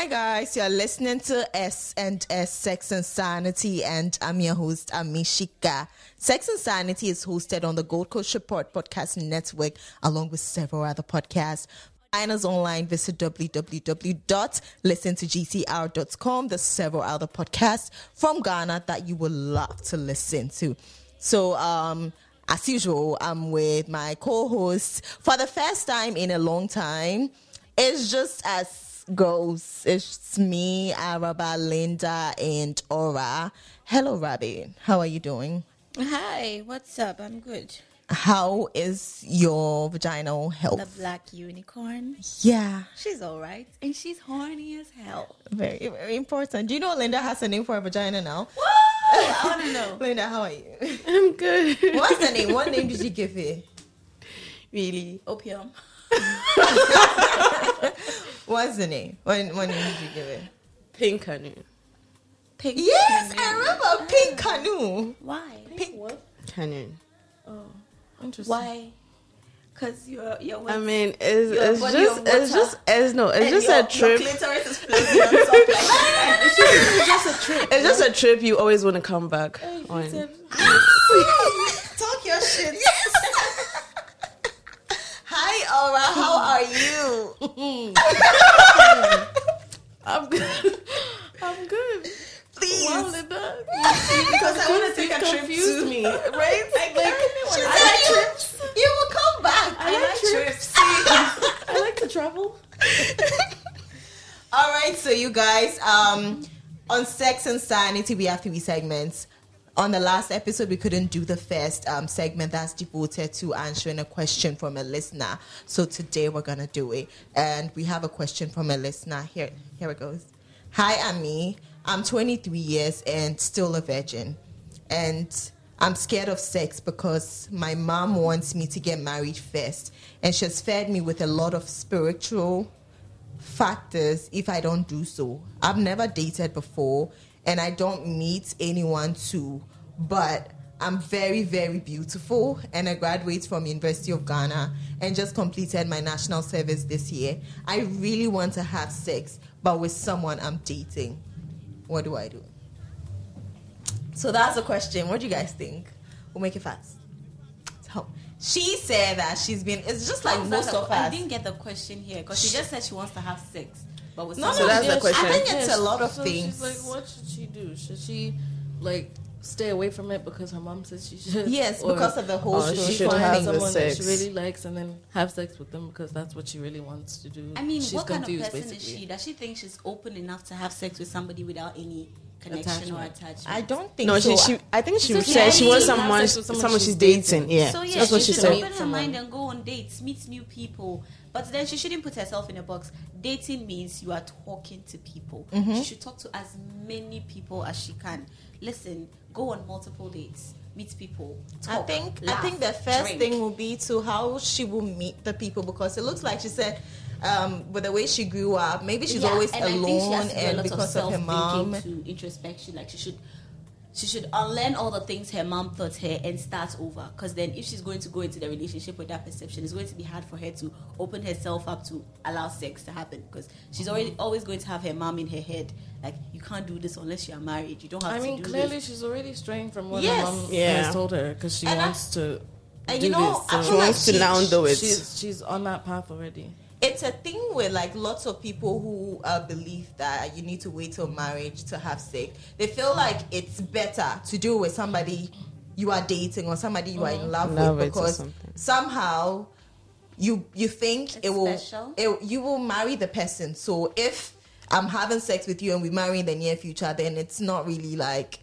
Hi guys, you're listening to S and S Sex and Sanity, and I'm your host Amishika. Sex and Sanity is hosted on the Gold Coast Report Podcast Network, along with several other podcasts. Find us online. Visit www.listentogcr.com. There's several other podcasts from Ghana that you would love to listen to. So, um, as usual, I'm with my co-host for the first time in a long time. It's just as girls. It's me, Araba, Linda, and Aura. Hello, Rabbit. How are you doing? Hi, what's up? I'm good. How is your vaginal health? The black unicorn. yeah, She's all right, and she's horny as hell. very, very important. Do you know Linda has a name for a vagina now? I want to know. Linda, how are you? I'm good. What's the name? What name did you give it? Really? Opium. What's the name? What, what name did you give it? Pink canoe. Pink. Yes, canoe. I remember Pink Canoe. Why? Pink what? Canoe. Oh, Interesting. why? Cause you're you're. I mean, it's, it's just it's just it's no, it's and just your, a trip. Your clitoris is floating on top like that. It's just a trip. It's just a trip you always want to come back on. Talk your shit. Hi, Aura. How are you? I'm good. I'm good. Please. Because I want to take a trip too. me, right? Like, She I like you, trips. you will come back. I like trips. I like to travel. All right, so you guys, um, on sex and sanity, we have three segments. On the last episode, we couldn't do the first um, segment that's devoted to answering a question from a listener. So today we're gonna do it, and we have a question from a listener. Here, here it goes. Hi, Ami. I'm 23 years and still a virgin, and I'm scared of sex because my mom wants me to get married first, and she's fed me with a lot of spiritual factors if I don't do so. I've never dated before and I don't meet anyone too, but I'm very, very beautiful and I graduate from University of Ghana and just completed my national service this year. I really want to have sex, but with someone I'm dating. What do I do? So that's the question. What do you guys think? We'll make it fast. So she said that she's been. It's just like How's most of I didn't get the question here because she just said she wants to have sex, but with No, no, So that's the question. I think it's a lot of so things. She's like, what should she do? Should she like stay away from it because her mom says she should? Yes, Or- because of the whole or Or she she should find have the someone that she really likes and then have sex with them because that's what she really wants to do. I mean, she's what kind of confused person is basically. she? Does she think she's open enough to have sex with somebody without any connection or Attachment. attachment? I don't think No, so. she, she. I think she So said she wants she has someone, someone, someone she's she's dating. dating. Yeah, So yeah, that's what she she should said. open her mind and go on dates, meet new people. But then she shouldn't put herself in a box. Dating means you are talking to people. Mm-hmm. She should talk to as many people as she can. Listen, go on multiple dates, meet people. I Talk, think I think the first drink. thing will be to how she will meet the people because it looks like she said um, with the way she grew up, maybe she's Yeah, always and I think she has alone to do a and lot because of her self-thinking mom. to introspection. Like she should, she should unlearn all the things her mom taught her and start over. Because then, if she's going to go into the relationship with that perception, it's going to be hard for her to open herself up to allow sex to happen. Because she's already mm-hmm. always going to have her mom in her head. Like you can't do this unless you are married. You don't have I to mean, do clearly this. she's already straying from what Yes. her mom Yeah. has told her because she And I- wants to. And do you know, this, I so She feel like wants to she- now do it. she's she's on that path already. It's a thing with like lots of people who uh, believe that you need to wait till marriage to have sex. They feel mm. like it's better to do it with somebody you are dating or somebody you are in mm. love, Love with because somehow you you think it will it, you will marry the person. So if I'm having sex with you and we marry in the near future, then it's not really like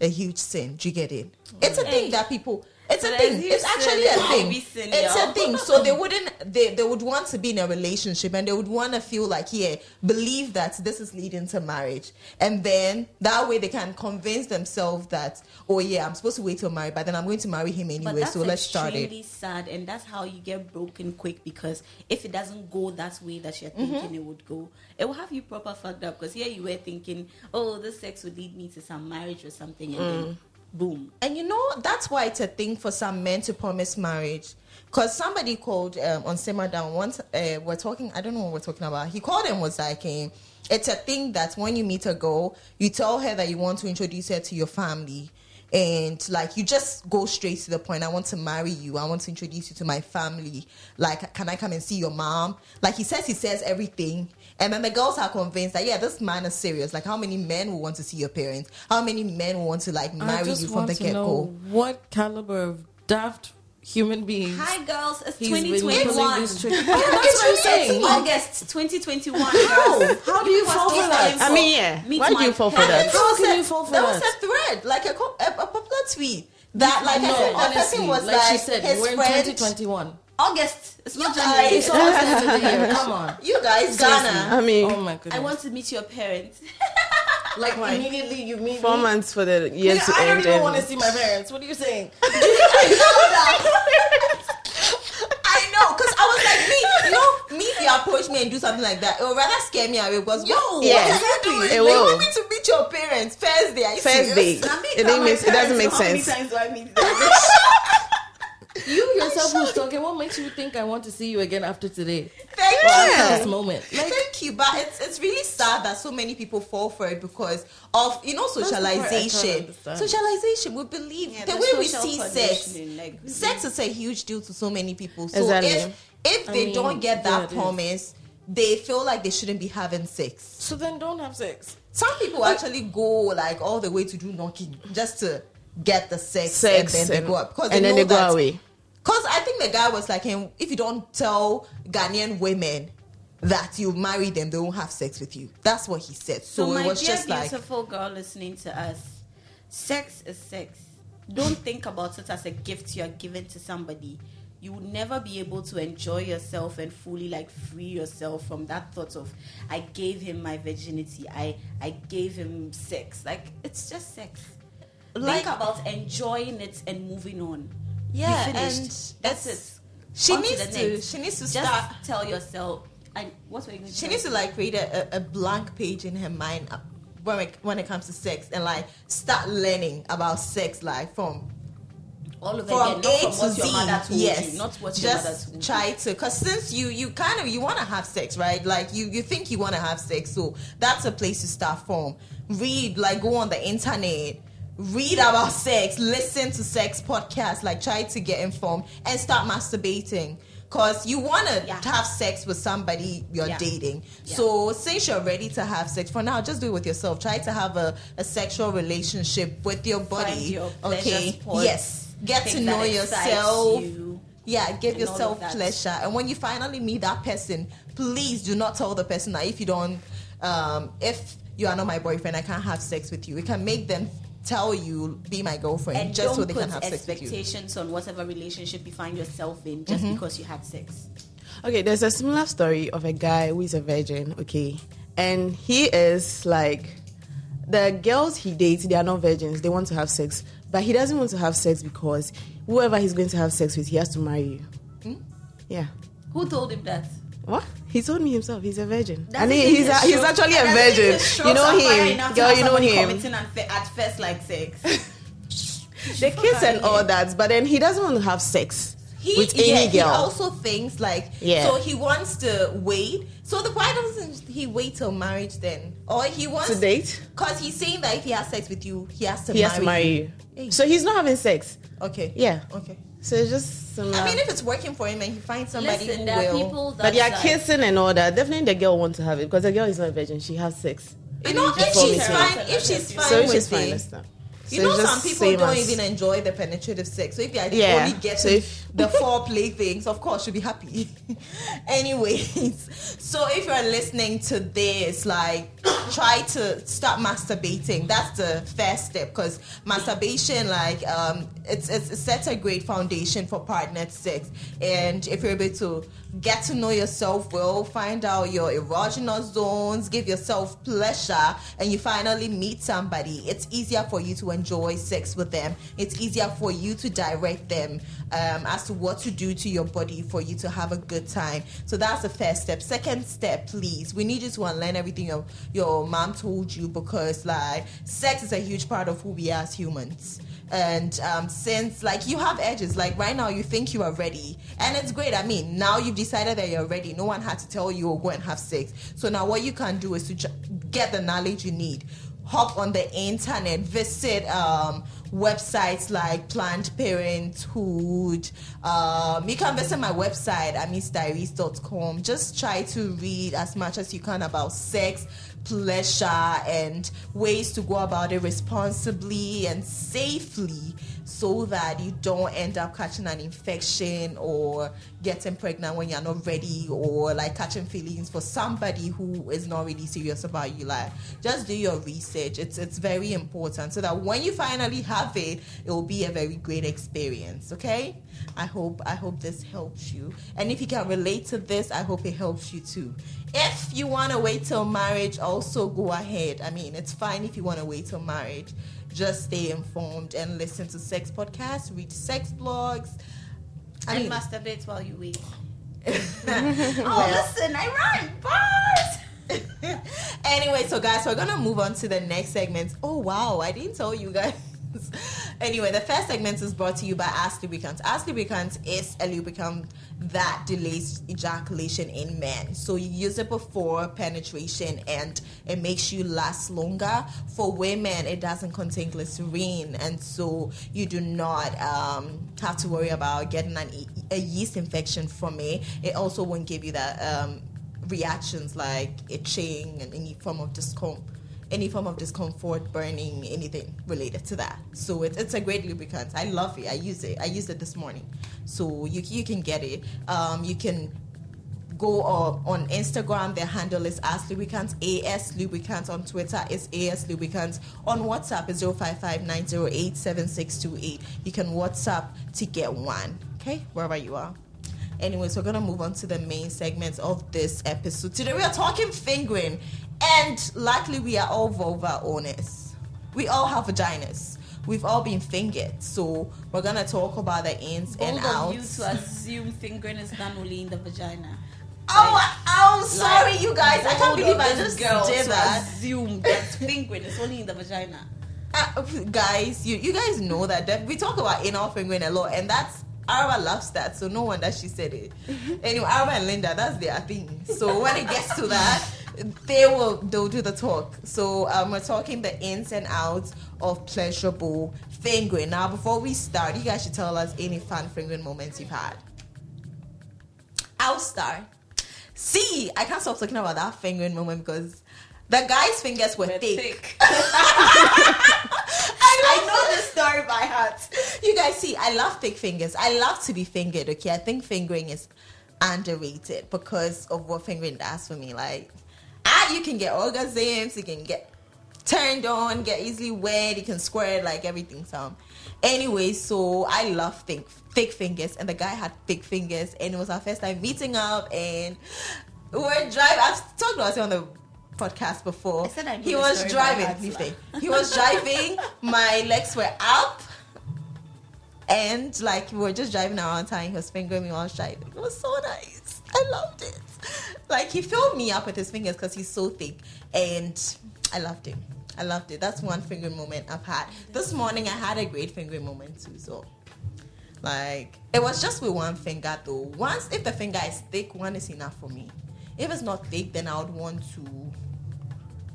a huge sin. Do you get it? It's a mm. thing that people. It's a thing. It's actually a thing. It's a thing. So they wouldn't. They they would want to be in a relationship and they would want to feel like yeah, believe that this is leading to marriage, and then that way they can convince themselves that oh yeah, I'm supposed to wait till marriage, but then I'm going to marry him anyway. So let's start it. extremely sad, and that's how you get broken quick. Because if it doesn't go that way that you're thinking Mm-hmm. it would go, it will have you proper fucked up. Because here you were thinking, oh, this sex would lead me to some marriage or something, and Mm. then Boom. And you know, that's why it's a thing for some men to promise marriage. Because somebody called um, on Simmer Down once, uh, we're talking, I don't know what we're talking about. He called and was like, eh, it's a thing that when you meet a girl, you tell her that you want to introduce her to your family. And like, you just go straight to the point. I want to marry you. I want to introduce you to my family. Like, can I come and see your mom? Like, he says, he says everything. And then the girls are convinced that, yeah, this man is serious. Like, how many men will want to see your parents? How many men will want to, like, marry you from the get go? what caliber of daft human beings Hi, girls. It's he's been pulling 2021. these tricks. Yeah, that's what I'm saying. August 2021. How? How do you People fall for that? falling I mean, yeah. Meet Why do you fall for that? How can a- you fall for there that? was a thread, like a, co- a, a popular tweet that, like, no, I said, honestly, person was like, like, she said, his we're in 2021. August. It's not You January. guys- It's It's almost end of the year. Come on. You guys, Ghana. I mean, Oh my goodness. I want to meet your parents. like immediately you meet four me. months for the year Yeah, to I don't even want to see my parents. What are you saying? I know, because I was like, me, you know, me if you approach me and do something like that, it would rather scare me away because, yo, Yeah, what are you doing? it will. You want me to meet your parents Thursday? Are you Thursday. serious? Now, me It tell didn't make- it doesn't parents, make How many sense. times do I meet them? You yourself who's talking, what makes you think I want to see you again after today? Thank Or after you. this moment? Thank you, but it's it's really sad that so many people fall for it because of you know the part I can't socialization. Socialization, we believe Yeah, the the way we see sex. like, sex is a huge deal to so many people. So Exactly. if if I they mean, don't get that it is. promise, they feel like they shouldn't be having sex. So then don't have sex. Some people actually go like all the way to do knocking just to get the sex, Sex and then and- they go up because and then they go away. Because I think the guy was like, "Hey, if you don't tell Ghanaian women that you marry them, they won't have sex with you. That's what he said. So, So, it was dear just like, beautiful girl listening to us, sex is sex. Don't think about it as a gift you are giving to somebody. You will never be able to enjoy yourself and fully like free yourself from that thought of I gave him my virginity. I I gave him sex. Like it's just sex. Like- think about enjoying it and moving on. Yeah, Be finished. and that's it. she On needs to- she needs to just start- tell yourself. What you going to she needs to like create a, a, blank page in her mind uh, when it, when it comes to sex and like start learning about sex like from all over from again, not A from to what your Z. mother told yes, you, not what just try to. Because since you you kind of you want to have sex, right? Like you you think you want to have sex, so that's a place to start from. Read, like go on the internet. Read about sex, listen to sex podcasts, like try to get informed and start masturbating. Cause you wanna Yeah. have sex with somebody you're Yeah. dating. Yeah. So since you're ready to have sex, for now, just do it with yourself. Try to have a, a sexual relationship with your body. Your okay. Yes. Get to know yourself. you. Yeah, give yourself pleasure. And when you finally meet that person, please do not tell the person that if you don't, um, if you are not my boyfriend, I can't have sex with you. We can make them tell you, be my girlfriend, And just so they can have sex with you. expectations on whatever relationship you find yourself in just Mm-hmm. because you had sex. Okay, there's a similar story of a guy who is a virgin, okay? And he is like the girls he dates, they are not virgins, they want to have sex. But he doesn't want to have sex because whoever he's going to have sex with, he has to marry you. Hmm? Yeah. Who told him that? What? He told me himself he's a virgin. Does and he, he's, a, he's actually a does it mean virgin. You know him. Girl, you know him. At, fe- at first like sex. The kiss and all that, but then he doesn't want to have sex He, with yeah, any he girl. also thinks like Yeah. so he wants to wait. So the why doesn't he wait till marriage then? Or he wants to date, Because he's saying that if he has sex with you, he has to he marry has to marry you. Hey. So he's not having sex. Okay. Yeah. Okay. So it's just similar. I mean, if it's working for him and he finds somebody Listen, who there are will, people that But they are like- kissing and all that. Definitely the girl wants to have it because the girl is not a virgin. She has sex. you know, if she's fine, if she's fine so with she's fine. it, That's that. You So know, it's some people don't as- even enjoy the penetrative sex. So if you are Yeah. only getting So if- the foreplay things, of course, you'll be happy. Anyways, so if you're listening to this, like, try to stop masturbating. That's the first step because masturbation, like, um, it's, it's it sets a great foundation for partnered sex. And if you're able to get to know yourself well, find out your erogenous zones, give yourself pleasure, and you finally meet somebody, it's easier for you to enjoy sex with them. It's easier for you to direct them um, as to what to do to your body for you to have a good time. So that's the first step. Second step, please, we need you to unlearn everything your your your mom told you because like sex is a huge part of who we are as humans. And um, since like you have edges, like right now you think you are ready, and it's great. I mean, now you've decided that you're ready. No one had to tell you or go and have sex. So now what you can do is to ju- get the knowledge you need. Hop on the internet, visit um, websites like Planned Parenthood. Um, you can visit my website, amisdiaries.com. Just try to read as much as you can about sex, pleasure, and ways to go about it responsibly and safely so that you don't end up catching an infection or getting pregnant when you're not ready or like catching feelings for somebody who is not really serious about you. Like just do your research. It's it's very important so that when you finally have it it will be a very great experience okay? I hope i hope this helps you. And if you can relate to this i hope it helps you too. If you want to wait till marriage also go ahead. I mean it's fine if you want to wait till marriage just stay informed and listen to sex podcasts read sex blogs I and mean, masturbate while you wait. Oh, listen, I rhyme bars. anyway, so guys, we're gonna move on to the next segment. Oh wow, I didn't tell you guys. Anyway, the first segment is brought to you by Ask Lubricant. Ask Lubricant is a lubricant that delays ejaculation in men. So you use it before penetration and it makes you last longer. For women, it doesn't contain glycerine, and so you do not um, have to worry about getting an, a yeast infection from it. It also won't give you that. Um, reactions like itching and any form of discomfort any form of discomfort burning anything related to that. So it, it's a great lubricant. I love it. I use it. I used it this morning. So you, you can get it. Um, you can go uh, on instagram. Their handle is as lubricants as lubricants. On twitter is as lubricants. On whatsapp is 055-908-7628 you can whatsapp to get one. Okay? Wherever you are. Anyways, we're gonna move on to the main segments of this episode. Today we are talking fingering, and luckily we are all vulva owners. We all have vaginas. We've all been fingered, so we're gonna talk about the ins and Bold of you to assume fingering is done only in the vagina. Oh, I'm sorry, Like, you guys. I can't believe I just girl did that. Assume that fingering is only in the vagina. Uh, guys, you you guys know that, that we talk about anal fingering a lot, and that's Arwa loves that, so no wonder she said it. anyway, Arwa and Linda, that's their thing. So when it gets to that, they will they'll do the talk. So um, we're talking the ins and outs of pleasurable fingering. Now, before we start, you guys should tell us any fun fingering moments you've had. I'll start. See, I can't stop talking about that fingering moment because the guy's fingers were thick. I know the story by heart. You guys see, I love thick fingers. I love to be fingered. Okay, I think fingering is underrated because of what fingering does for me. Like, ah, you can get orgasms, you can get turned on, get easily wet, you can squirt like everything. So, anyway, so I love thick thick fingers, and the guy had thick fingers, and it was our first time meeting up, and we were driving. I've talked about it on the podcast before. I said I he was driving. heart, leave Sla. it. He was driving. My legs were up. And like we were just driving around town, he was fingering me while I was driving. It was so nice. I loved it. Like he filled me up with his fingers because he's so thick, and I loved him. I loved it. That's one fingering moment I've had. This morning I had a great fingering moment too. So, like it was just with one finger though. Once if the finger is thick, one is enough for me. If it's not thick, then I would want two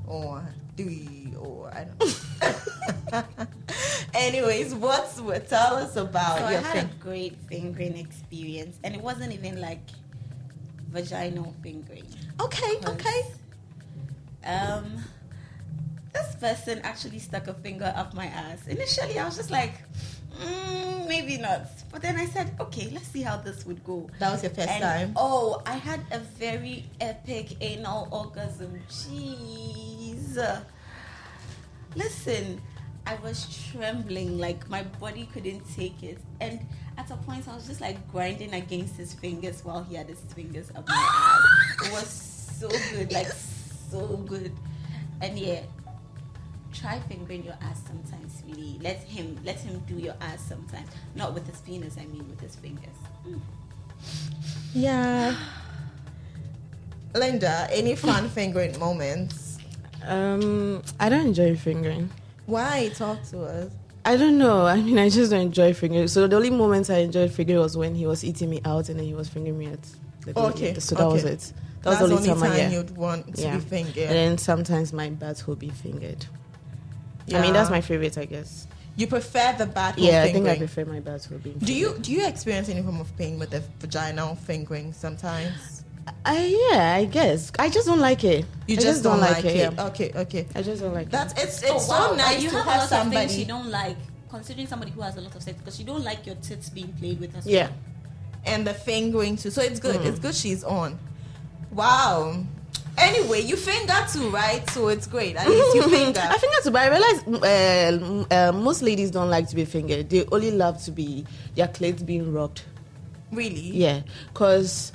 or three or I don't know. Anyways, what's what? Tell us about So I your had thing. a great fingering experience, and it wasn't even like vaginal fingering. Okay, okay. Um, this person actually stuck a finger up my ass. Initially, I was just like, mm, maybe not. But then I said, okay, let's see how this would go. That was your first And, time. Oh, I had a very epic anal orgasm. Jeez. Listen, I was trembling, like my body couldn't take it. And at a point, I was just like grinding against his fingers while he had his fingers up my ass. It was so good, like so good. And yeah, try fingering your ass sometimes, really. Let him let him do your ass sometimes. Not with his penis, I mean with his fingers. Yeah. Linda, any fun fingering moments? Um, I don't enjoy fingering. Why? Talk to us. I don't know. I mean, I just don't enjoy fingering. So the only moments I enjoyed fingering was when he was eating me out and then he was fingering me at the door. Okay, So that was it. That That's was the the only time, I, yeah. you'd want to Yeah. be fingered. And then sometimes my butt will be fingered. I mean, that's my favorite, I guess. You prefer the battle Yeah, I think I prefer my butt will be. do you do you experience any form of pain with the vaginal fingering sometimes? I yeah, I guess. I just don't like it. You I just, don't, like it. yeah. Okay, okay. I just don't like That's it. it's it's Oh, wow. so nice you to have, have, a lot of things somebody you don't like. Considering somebody who has a lot of sex, because you don't like your tits being played with as Yeah. well. and the fingering too. So it's good. Mm. It's good she's on. Wow. Anyway, you finger too, right? So it's great. At least you finger. I finger too, but I realize uh, uh, most ladies don't like to be fingered. They only love to be their clit being rubbed. really? Yeah, because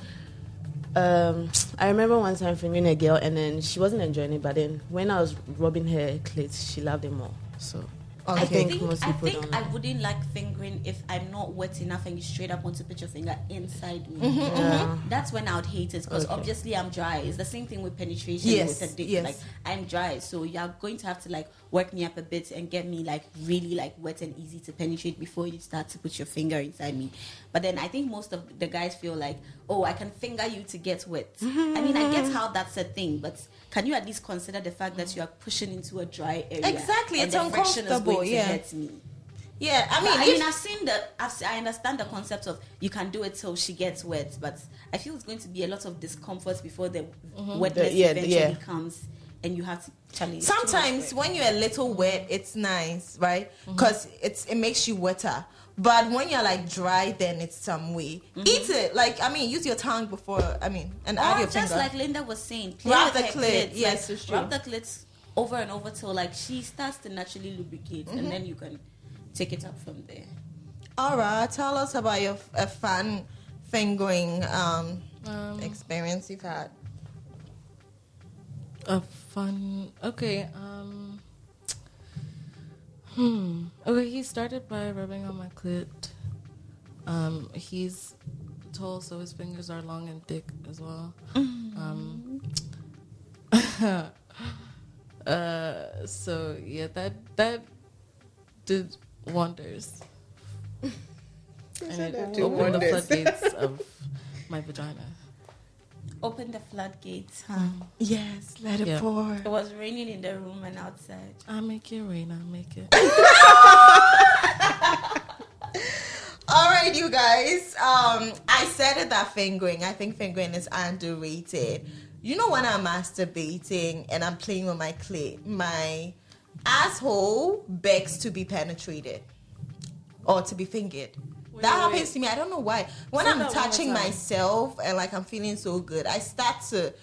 um, I remember one time fingering a girl and then she wasn't enjoying it, but then when I was rubbing her clit, she loved it more. So Okay. I think, I think, most I, think. I wouldn't like fingering if I'm not wet enough and you straight up want to put your finger inside me. Mm-hmm, Yeah. That's when I would hate it because Okay. obviously I'm dry. It's the same thing with penetration Yes, with a dick. yes. Like I'm dry, so you're going to have to like work me up a bit and get me like really like wet and easy to penetrate before you start to put your finger inside me. But then I think most of the guys feel like, oh, I can finger you to get wet. I mean, I get how that's a thing, but can you at least consider the fact that you are pushing into a dry area? Exactly, it's the friction is uncomfortable, yeah. Yeah. I mean, I mean, I've seen the, I've, I understand the concept of you can do it till she gets wet, but I feel it's going to be a lot of discomfort before the mm-hmm. wetness The- yeah, eventually yeah. comes, and you have to challenge. sometimes when you're a little wet, it's nice, right? Because it's it makes you wetter. But when you're like dry, then it's some way. Eat it. Like I mean, use your tongue before. I mean, and add your just finger. like Linda was saying, play Rub the clit. clit, Yes, like, it's true. Rub the clit over and over till like she starts to naturally lubricate, Mm-hmm. and then you can take it up from there. All right, tell us about your a fun fingering um, Um, experience you've had. a fun. Okay. Um. Hmm. Okay. He started by rubbing on my clit. Um. He's tall, so his fingers are long and thick as well. Um. uh. So yeah, that that did wonders. and it opened the floodgates of my vagina. Open the floodgates, huh? Yes, let it Yeah. pour. It was raining in the room and outside. I'll make it rain. I'll make it. All right, you guys. Um, I said it that fingering. I think fingering is underrated. You know when I'm masturbating and I'm playing with my clit, my asshole begs to be penetrated or to be fingered. Wait, that wait, happens wait. to me. I don't know why. When Say I'm that one more touching myself and like I'm feeling so good, I start to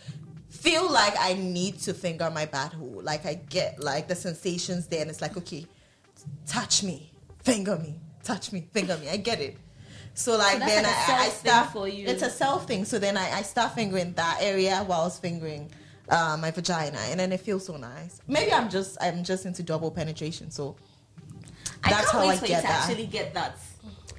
feel like I need to finger my butthole. Like I get like the sensations there, and it's like, okay, touch me, finger me, touch me, finger me. I get it. So like that's then like I, I start for you. It's a self thing. So then I, I start fingering that area while I was fingering uh, my vagina, and then it feels so nice. Maybe I'm just I'm just into double penetration. So I That's can't how wait I for you to that. actually get that.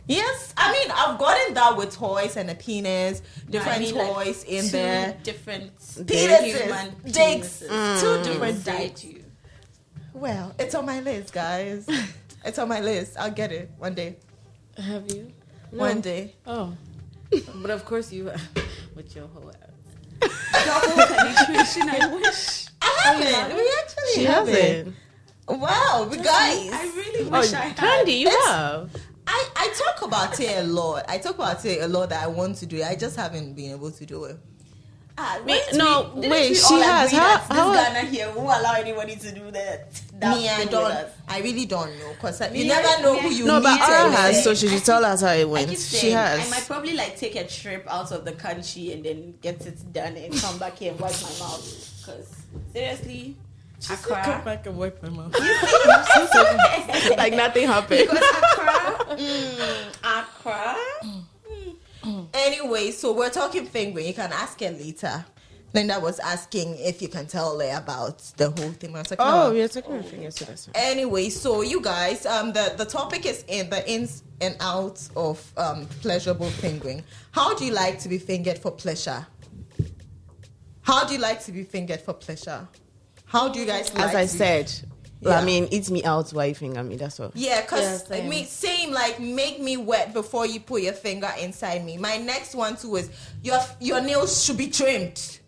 Yes, I mean I've gotten that with toys and a penis, different I mean, like, toys in two there. different Penises, human dicks, penises mm. two different inside dicks. you. Well, it's on my list, guys. it's on my list. I'll get it one day. Have you? One day. Oh. but of course you with your whole ass. Double penetration. I wish. I oh, haven't. We actually She haven't. hasn't. Wow, guys. I really Oh, wish I had. Candy, you It's- have. I, I talk about it a lot. I talk about it a lot that I want to do it. I just haven't been able to do it. Ah, Wait, didn't no, we- wait, she has. agree How- that how- This Ghana here won't allow anybody to do that. that Me, I thing don't. I really don't know because you Me, never know me, who I- you No, meet. but Ara and has, then- so she should tell us how it I went. keep She saying, has. I might probably like take a trip out of the country and then get it done and come back here and wipe my mouth. Because seriously, Come Accra. back and wipe my mouth. like nothing happened. Because Accra, mm, Accra. Anyway, so we're talking fingering. You can ask her later. Linda was asking if you can tell her about the whole thing. I was like, Oh, no. we are talking about fingers, so that's fine. Anyway, so you guys, um, the the topic is in the ins and outs of um pleasurable fingering. How do you like to be fingered for pleasure? How do you like to be fingered for pleasure? How do you guys? Like As like I to- said, Yeah. I mean, eat me out while you finger me. That's all. Yeah, Yeah, cause like same. me same like make me wet before you put your finger inside me. My next one too is your your nails should be trimmed.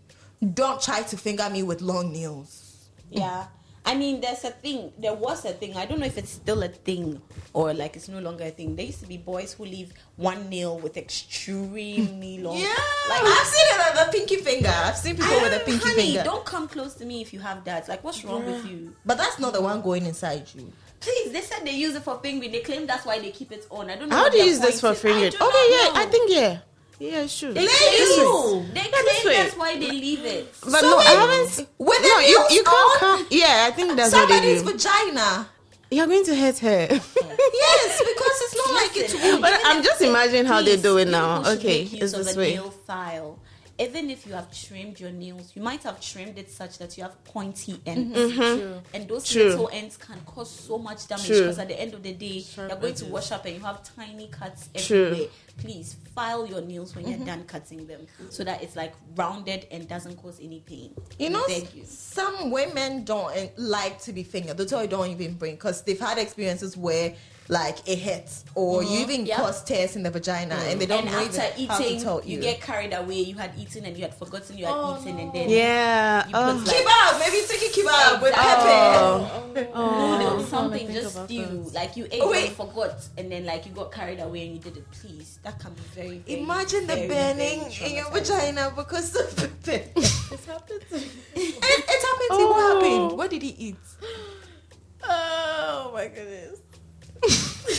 Don't try to finger me with long nails. Yeah. I mean, there's a thing. There was a thing. I don't know if it's still a thing or like it's no longer a thing. There used to be boys who leave one nail with extremely long. Yeah, Like I've seen it on the pinky finger. I've seen people with a "Ah, pinky honey, finger. Don't come close to me if you have that. Like, what's wrong with you? But that's not the one going inside you. Please, they said they use it for fingering. They claim that's why they keep it on. I don't know. How do you use this for point is. I fingering? Okay, not yeah, I think yeah, yeah, sure. They This claim, they claim way. that's why they leave it. But So no, I haven't. with no, you you can't come. Yeah, I think that's what they Somebody's do. vagina. You're going to hurt her. Yes, because it's not like it's But I'm just imagining how they do it now. Okay, make use it's this way. nail file. Even if you have trimmed your nails, you might have trimmed it such that you have pointy ends, mm-hmm. Mm-hmm. and those True. little ends can cause so much damage. Because at the end of the day, Sharp you're going to wash up and you have tiny cuts True. everywhere. Please file your nails when you're mm-hmm. done cutting them, so that it's like rounded and doesn't cause any pain. You I know, beg you. some women don't eh, like to be fingered. They tell you don't even bring because they've had experiences where like it hits or you mm-hmm. even Yeah. cause tears in the vagina mm. and they don't and know after even how to eating, you. you. get carried away. You had eaten and you had forgotten you had Oh, eaten, and then Yeah. You oh. like- keep up, maybe take a keep up with Exactly. pepper. Oh. No, there I was something just you stew. Like you ate Oh, and you forgot, and then like you got carried away and you did it. Please, that can be very. very Imagine the burning very in your vagina because of pepper. It's happened to me. it, it happened to you. What Oh. happened? What did he eat? Oh my goodness.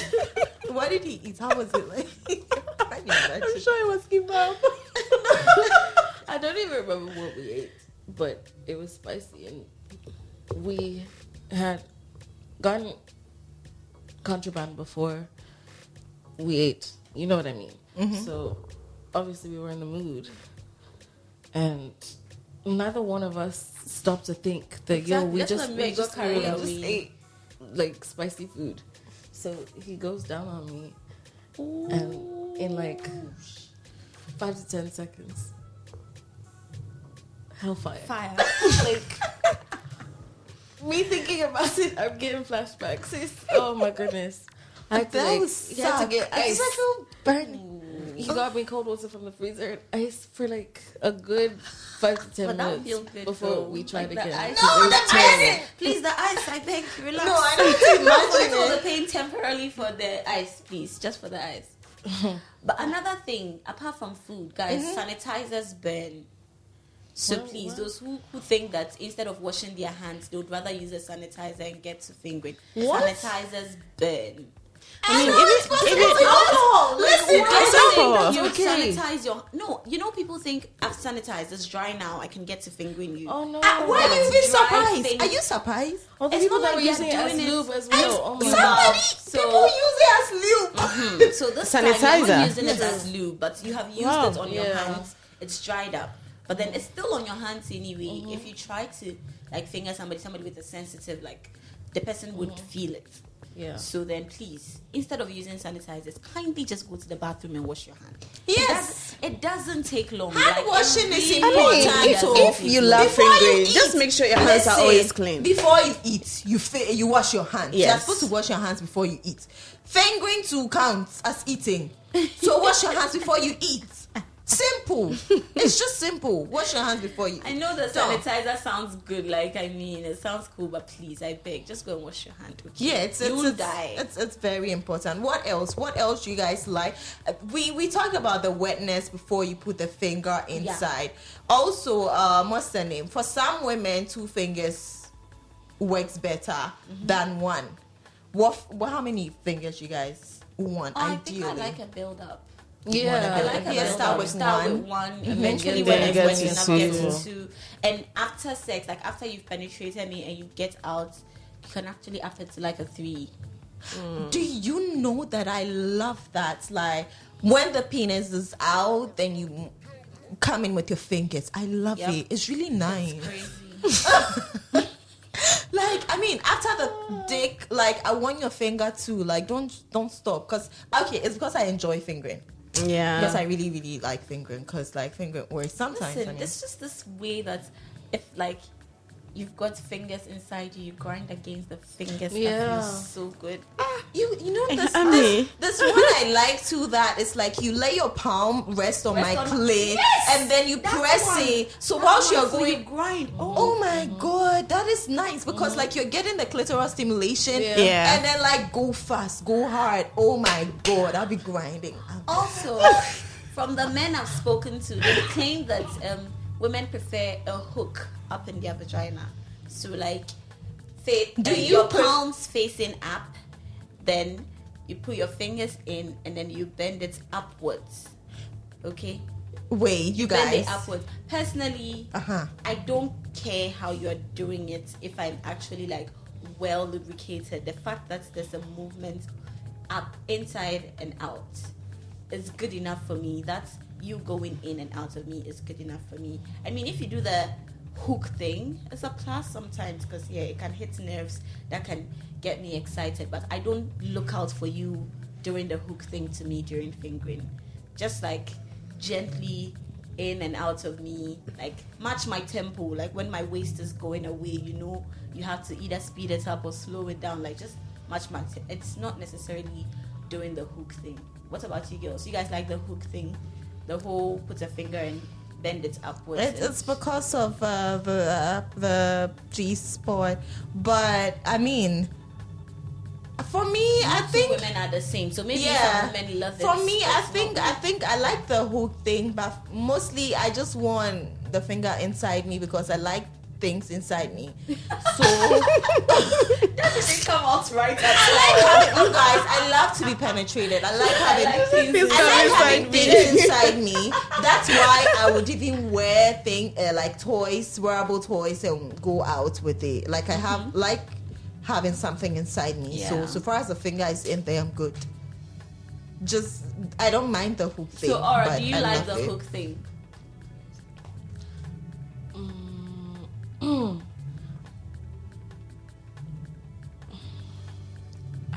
What did he eat? How was it like? I can imagine. I'm sure it was kebab. I don't even remember what we ate, but it was spicy, and we had gotten contraband before we ate. You know what I mean? Mm-hmm. So obviously we were in the mood, and neither one of us stopped to think that yo, Exactly. we That's just we just, we just ate like spicy food. So he goes down on me, and in like five to ten seconds, hellfire. Fire. like me thinking about it, I'm getting flashbacks. It's, oh my goodness! I had to, like, was had to get I ice. just feel burning. He got me cold water from the freezer and ice for like a good five to ten But minutes good before though. we tried Like the again. ice- No, it was the ice- Please, the ice. I beg, relax. No, I don't imagine Imagine all the pain temporarily for the ice, please, just for the ice. but another thing, apart from food, guys, mm-hmm. sanitizers burn. So What- please, what? those who, who think that instead of washing their hands, they would rather use a sanitizer and get to fingering. What? Sanitizers burn. I mean, How if is it- supposed if to it- be alcohol? Listen, Why It's do you think alcohol. You Okay. sanitize your no. You know, people think I've sanitized. It's dry now. I can get to fingering you. Oh no! Ah, why are you even surprised? thing. Are you surprised? All the It's people not that like were they're using it as doing lube as well. Oh my Yeah. god! Somebody, So- people use it as lube. Mhm. So this time you're Sanitizer. not using it as lube, but you have used Wow. it on your hands. It's dried up, but then it's still on your hands anyway. If you try to like finger somebody, somebody with a sensitive, like the person would feel it. Yeah. So then, please, instead of using sanitizers, kindly just go to the bathroom and wash your hand. Yes. it, does, it doesn't take long. Hand Like, washing is really I mean, important. if, if you long. love Before fingering, just make sure your hands are always clean. Before you eat, you fi- you wash your hands. You're supposed to wash your hands before you eat. Fingering to count as eating. So wash your hands before you eat. Simple. it's just simple. Wash your hands before you. I know the sanitizer sounds good, like I mean, it sounds cool, but please, I beg, just go and wash your hand. Okay? Yeah, it's you it's, die. it's it's very important. What else? What else do you guys like? Uh, We we talked about the wetness before you put the finger inside. Also, um, what's the name? For some women, two fingers works better Mm-hmm. than one. What, what? How many fingers you guys want? Oh, I think I like a build up. Yeah, I like Yeah, start with start one. with one, Mhm. eventually when you it's get when to enough two. get to. And after sex, like after you've penetrated me and you get out, you can actually after to like a three. Do you know that I love that? Like when the penis is out, then you come in with your fingers. I love Yep. it. It's really nice. Crazy. like I mean, after the dick, like I want your finger too. Like don't don't stop. Cause okay, it's because I enjoy fingering. Yeah. Because I really really like fingering. Cause like fingering works sometimes. Listen, I mean. it's just this way that if like you've got fingers inside you, you grind against the fingers. Yeah. That feels so good. Ah, you you know this this, this one I like too that it's like you lay your palm rest on Rest my on- clit Yes! and then you That's press the it. So That's whilst the you're going you grind. Oh, Oh my mm-hmm. god, that is nice because mm-hmm. like you're getting the clitoral stimulation Yeah. Yeah. and then like go fast, go hard. Oh my god, I'll be grinding. Also, from the men I've spoken to, they claim that um, women prefer a hook up in their vagina. So, like, say, Do you your palms facing up, then you put your fingers in, and then you bend it upwards. Okay, Wait, you bend guys. it upwards. Personally, Uh huh. I don't care how you're doing it if I'm actually like well lubricated. The fact that there's a movement up, inside, and out is good enough for me. That's you going in and out of me is good enough for me. I mean, if you do the hook thing, it's a plus sometimes because yeah, it can hit nerves that can get me excited. But I don't look out for you doing the hook thing to me during fingering. Just like gently in and out of me, like match my tempo. Like when my waist is going away, you know, you have to either speed it up or slow it down. Like just match my. Te- it's not necessarily doing the hook thing. What about you girls? You guys like the hook thing? The whole put a finger and bend it upwards. It, it's because of uh, the uh, the G spot, but I mean, for me, I Not two think women are the same. So maybe yeah. some women love it. For me, I think I think I like the hook thing, but mostly I just want the finger inside me because I like things inside me. So that didn't out right I like having you guys. I love to be penetrated. I like having like things I like inside having me. things inside me. That's why I would even wear thing uh, like toys, wearable toys, and go out with it. Like I have like having something inside me. So Yeah. so far as the finger is in there, I'm good. Just I don't mind the hook thing. So, Aura, do you I like the it. hook thing? Mm.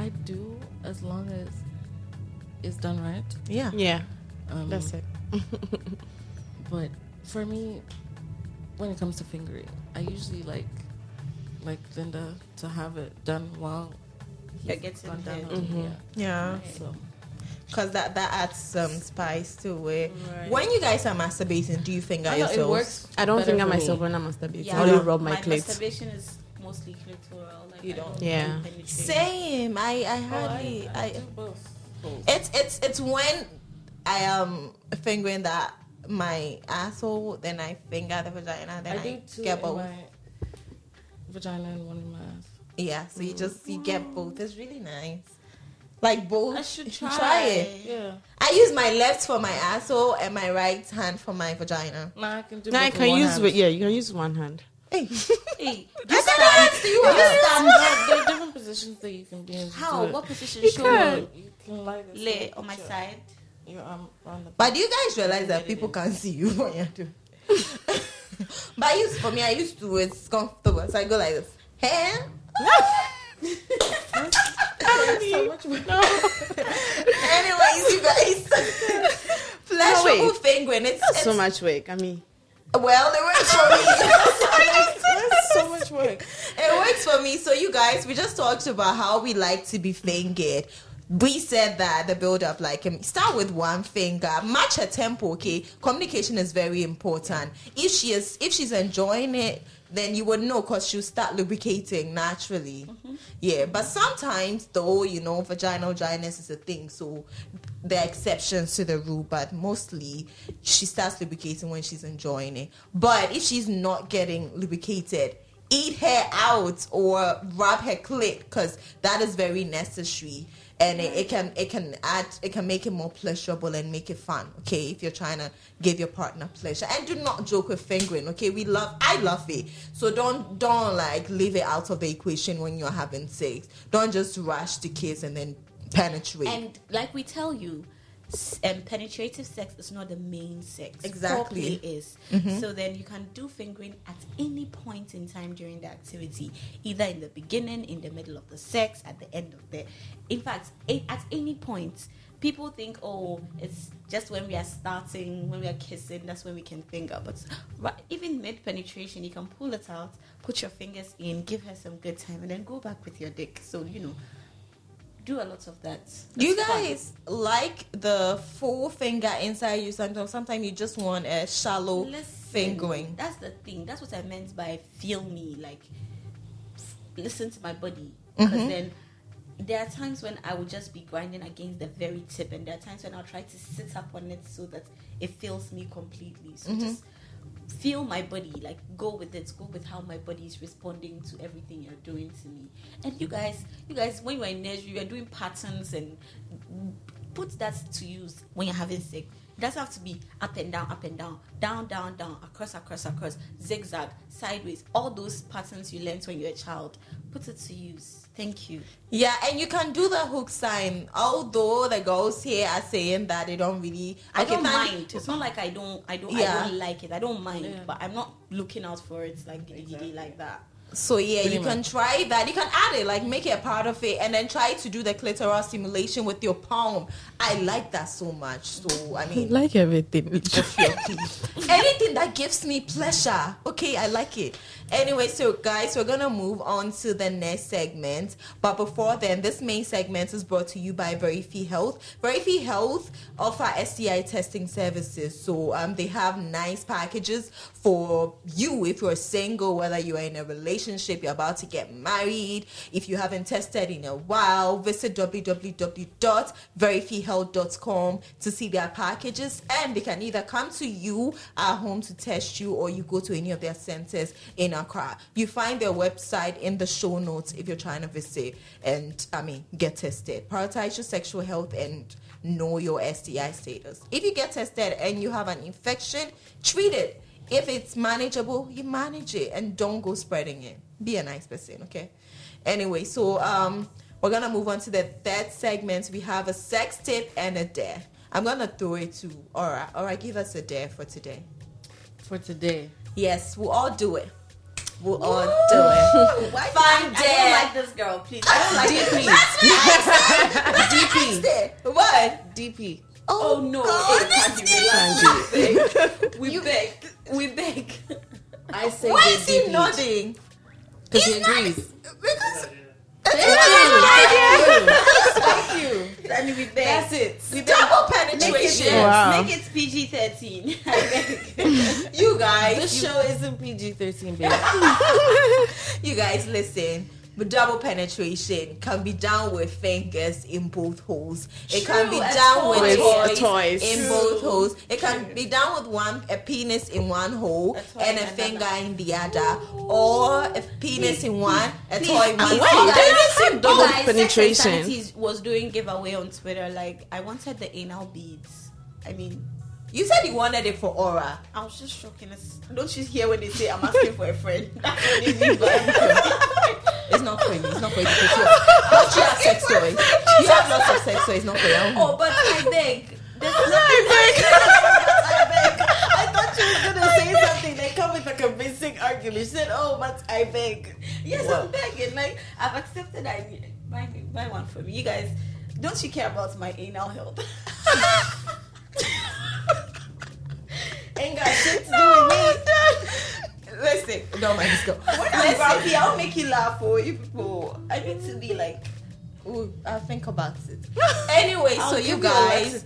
I do as long as it's done right. Yeah. Yeah, Um, that's it. But for me, when it comes to fingering, I usually like like Linda to have it done while Yeah, he's gets in gone down. Mm-hmm. Yeah. yeah. So Because that, that adds some spice to it. Right. When you guys are masturbating, do you finger I know yourselves? it works. I don't better finger for me. myself when I'm masturbating. Yeah. I only rub my, my clit. masturbation is mostly clitoral. Like You don't- Yeah. penetrate. Same. I I Oh, hardly I, I I, do both. both. It's it's it's when I am fingering that my asshole, then I finger the vagina, then I I, do two get in both. my vagina and one in my ass. Yeah, so you just you get both. It's really nice. Like both. I should You try. it. Yeah. I use my left for my asshole and my right hand for my vagina. Nah, I can do. Now I both with can one use hand. with yeah, you can use one hand. Hey, Hey, I said that to you. There are- there are different positions that you can be in. how? What position? You Show can. me. You can lie this Lay on my put side. Your arm um, on the. But do you guys realize that people can't see you when you're doing? but I used for me, I used to. It's comfortable, so I go like this. Hey. so much more. Anyways, you guys, pleasurable wait. fingering. It's, it's so much work. I mean, well, it works for me. That's so much work. it works for me. So you guys, we just talked about how we like to be fingered. We said that the build up, like um, start with one finger, match her tempo. Okay, communication is very important. If she is, if she's enjoying it, then you would know because she'll start lubricating naturally. Yeah, but sometimes though, you know, vaginal dryness is a thing, so there are exceptions to the rule. But mostly, she starts lubricating when she's enjoying it. But if she's not getting lubricated, eat her out or rub her clit because that is very necessary and it, it can it can add it can make it more pleasurable and make it fun okay if you're trying to give your partner pleasure and do not joke with fingering okay we love i love it so don't don't like leave it out of the equation when you're having sex don't just rush to kiss and then penetrate And like we tell you, um, penetrative sex is not the main sex. Exactly. Foreplay is. So then you can do fingering at any point in time during the activity, either in the beginning, in the middle of the sex, at the end of the. In fact, a- at any point, people think, oh, it's just when we are starting, when we are kissing, that's when we can finger. But right, even mid penetration, you can pull it out, put your fingers in, give her some good time, and then go back with your dick. So you know, do a lot of that. You It's fun. guys like the full finger inside you sometimes. Sometimes you just want a shallow Listen, fingering. That's the thing. That's what I meant by feel me. Like, listen to my body. Mm-hmm. Because then there are times when I will just be grinding against the very tip, and there are times when I'll try to sit up on it so that it fills me completely. So Mm-hmm. just feel my body. Like, go with it. Go with how my body is responding to everything you're doing to me. And you guys, you guys, when you are in nursery, you're doing patterns and put that to use when you're having sex. Doesn't have to be up and down, up and down, down, down, down, across, across, across, zigzag, sideways. All those patterns you learned when you're a child. Put it to use. Thank you. Yeah, and you can do the hook sign. Although the girls here are saying that they don't really. I Okay, don't thank- mind. It's not like I don't, I don't, Yeah. I don't like it. I don't mind, Yeah. but I'm not looking out for it like giddy giddy like that. So yeah, Pretty you can try that. You can add it, like make it a part of it, and then try to do the clitoral stimulation with your palm. I like that so much. So I mean, like everything. anything that gives me pleasure. Okay, I like it. Anyway, so guys, we're gonna move on to the next segment. But before then, this main segment is brought to you by Verify Health. Verify Health offer STI testing services. So um, they have nice packages for you if you're single, whether you are in a relationship, you're about to get married. If you haven't tested in a while, visit www.verifyhealth.com to see their packages, and they can either come to you at home to test you, or you go to any of their centers in Accra. You find their website in the show notes if you're trying to visit and I mean get tested. Prioritize your sexual health and know your STI status. If you get tested and you have an infection, treat it. If it's manageable, you manage it and don't go spreading it. Be a nice person, okay? Anyway, so um we're gonna move on to the third segment. We have a sex tip and a dare. I'm gonna throw it to Aura. Aura, give us a dare for today. For today. Yes, we'll all do it. We'll all do it. Why Fine I, I don't like this girl, please. I don't like this. DP. DP. What? DP. Oh no, God, it can't be. We beg. We beg. I say Why is he nodding? Because he He's not- agrees. Because Thank you. And we beg. That's it. We beg. double Make it, penetration. Wow. make it PG thirteen. You guys, This you- show isn't PG 13, baby. you guys listen. But double penetration can be done with fingers in both holes. It can be True, a done with, toy. toys, toys. in True. both holes. It can be done with one a penis in one hole A and a in finger another. in the other, or a penis in one, a please, toy in one. please, Did you say double guys, penetration? Sanity was doing giveaway on Twitter. Like I wanted the anal beads. I mean, You said you wanted it for aura. I was just shocking. Don't you hear when they say I'm asking for a friend? That's what they mean by It's not for you. It's not for you. Because you don't you have sex toys. You have lots of sex toys. Not for you. Oh, but I beg. There's nothing I beg. I thought you were gonna say something. They come with a convincing argument. She said, "Oh, but I beg." Yes, I'm begging. Like I've accepted. I buy me buy one for me. You guys, don't you care about my anal health? Ain't got shit to do with me. Listen, don't mind this girl. When I'm grumpy, I'll make you laugh for you people. I need to be like. Ooh, I'll think about it. Anyway, I'll so you guys,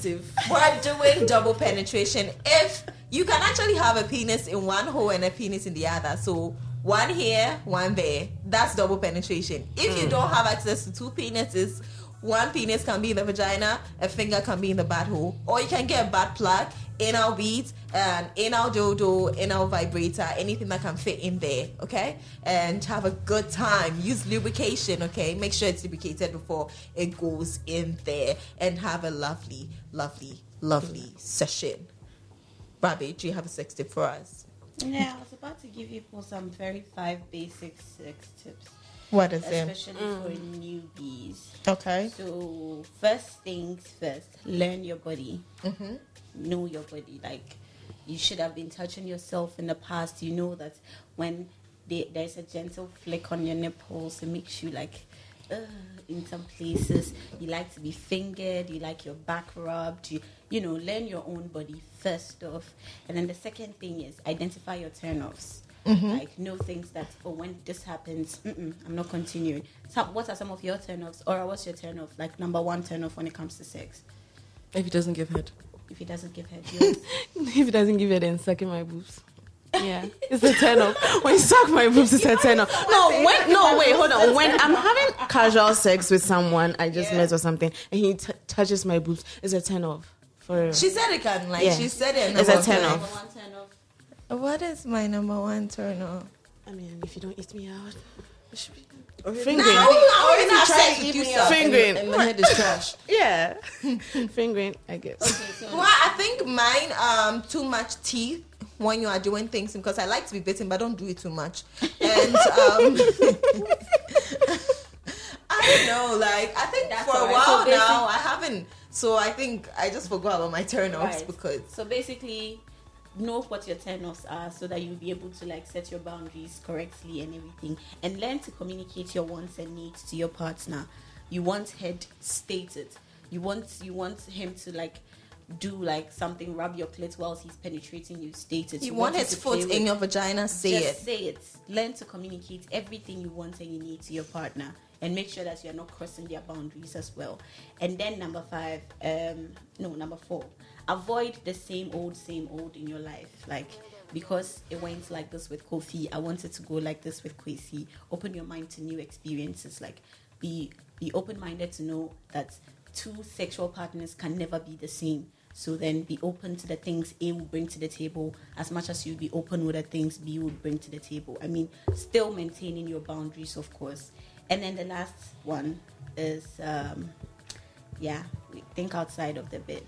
we're doing double penetration. If you can actually have a penis in one hole and a penis in the other, so one here, one there, that's double penetration. If you hmm. don't have access to two penises, one penis can be in the vagina, a finger can be in the butt hole, or you can get a butt plug, anal beads, an anal dildo, anal vibrator, anything that can fit in there, okay? And have a good time. Use lubrication, okay? Make sure it's lubricated before it goes in there, and have a lovely, lovely, lovely session. Bobby, do you have a sex tip for us? Yeah, I was about to give you for some very five basic sex tips, What is it? especially for newbies. Okay. So first things first, learn your body. Mm-hmm. Know your body. Like you should have been touching yourself in the past. You know that when they, there's a gentle flick on your nipples, it makes you like uh, in some places. You like to be fingered. You like your back rubbed. You, you know, learn your own body first off. And then the second thing is identify your turn-offs. Like know things that, oh, when this happens, I'm not continuing. So what are some of your turn-offs, or what's your turn-off? Like number one turn-off when it comes to sex. If he doesn't give head. If he doesn't give head, yours. if he doesn't give it, then sucking my boobs. Yeah, it's a turn off. When you suck my boobs, it's a turn off. No, when no, wait, hold on. When I'm having casual sex with someone I just met or something, and he t- touches my boobs, it's a turn off. For real. She said it can like Yeah. she said it. It's a turn off. turn-off. What is my number one turn off? I mean, if you don't eat me out, it should be Or if fingering. No, I already have try sex to with eat you, me sir. out and- Fingering. And the head is trash. Yeah, fingering. I guess. Okay, so Well, I think mine um too much teeth when you are doing things because I like to be bitten, but I don't do it too much. And um I don't know, like I think That's for a alright. while So now I haven't. So I think I just forgot about my turn offs Right. because So basically, know what your turn-offs are so that you'll be able to like set your boundaries correctly and everything, and learn to communicate your wants and needs to your partner. You want head stated. You want you want him to like do like something, rub your clit whilst he's penetrating you. Stated. you You want him his foot with- in your vagina, say just it. say it. Learn to communicate everything you want and you need to your partner, and make sure that you're not crossing their boundaries as well. And then number five, um, no, number four, avoid the same old, same old in your life. Like because it went like this with Kofi, I wanted to go like this with Kwesi. Open your mind to new experiences. Like be be open minded to know that two sexual partners can never be the same. So then be open to the things A will bring to the table as much as you be open with the things B will bring to the table. I mean, still maintaining your boundaries, of course. And then the last one is, um, yeah, think outside of the bed.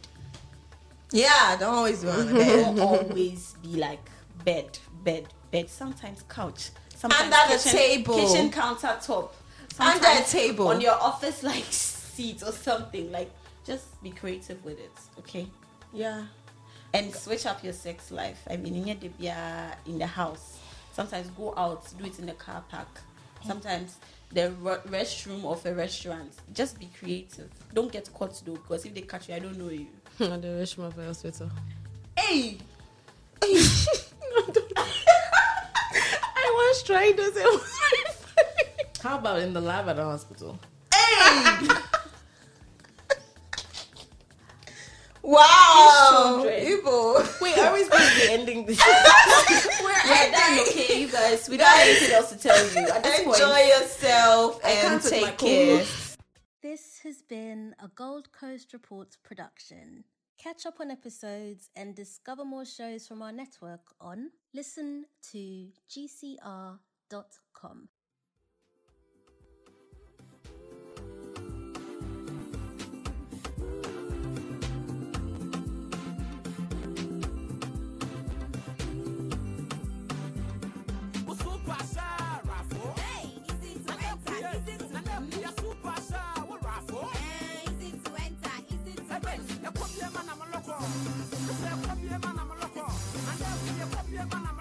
Yeah, don't always it on the bed. Or always be like bed, bed, bed. Sometimes couch. Sometimes Under the kitchen, table. kitchen countertop. Under a table. on your office like seat or something. Like just be creative with it, okay? Yeah. and switch up your sex life. I mean, in your debia in the house. Sometimes go out, do it in the car park. Mm. Sometimes the restroom of a restaurant. Just be creative. Don't get caught though, because if they catch you, I don't know you. The restroom of a hospital. Hey, I was trying to say. it was very funny. How about in the lab at the hospital? Wow. Children. Evil. Wait, are we supposed to be ending this? we're done, okay, you guys. We don't have anything else to tell you at this Enjoy point. yourself and can't with my take care. This has been a Gold Coast Reports production. Catch up on episodes and discover more shows from our network on listen to gcr.com. Easy to enter, easy to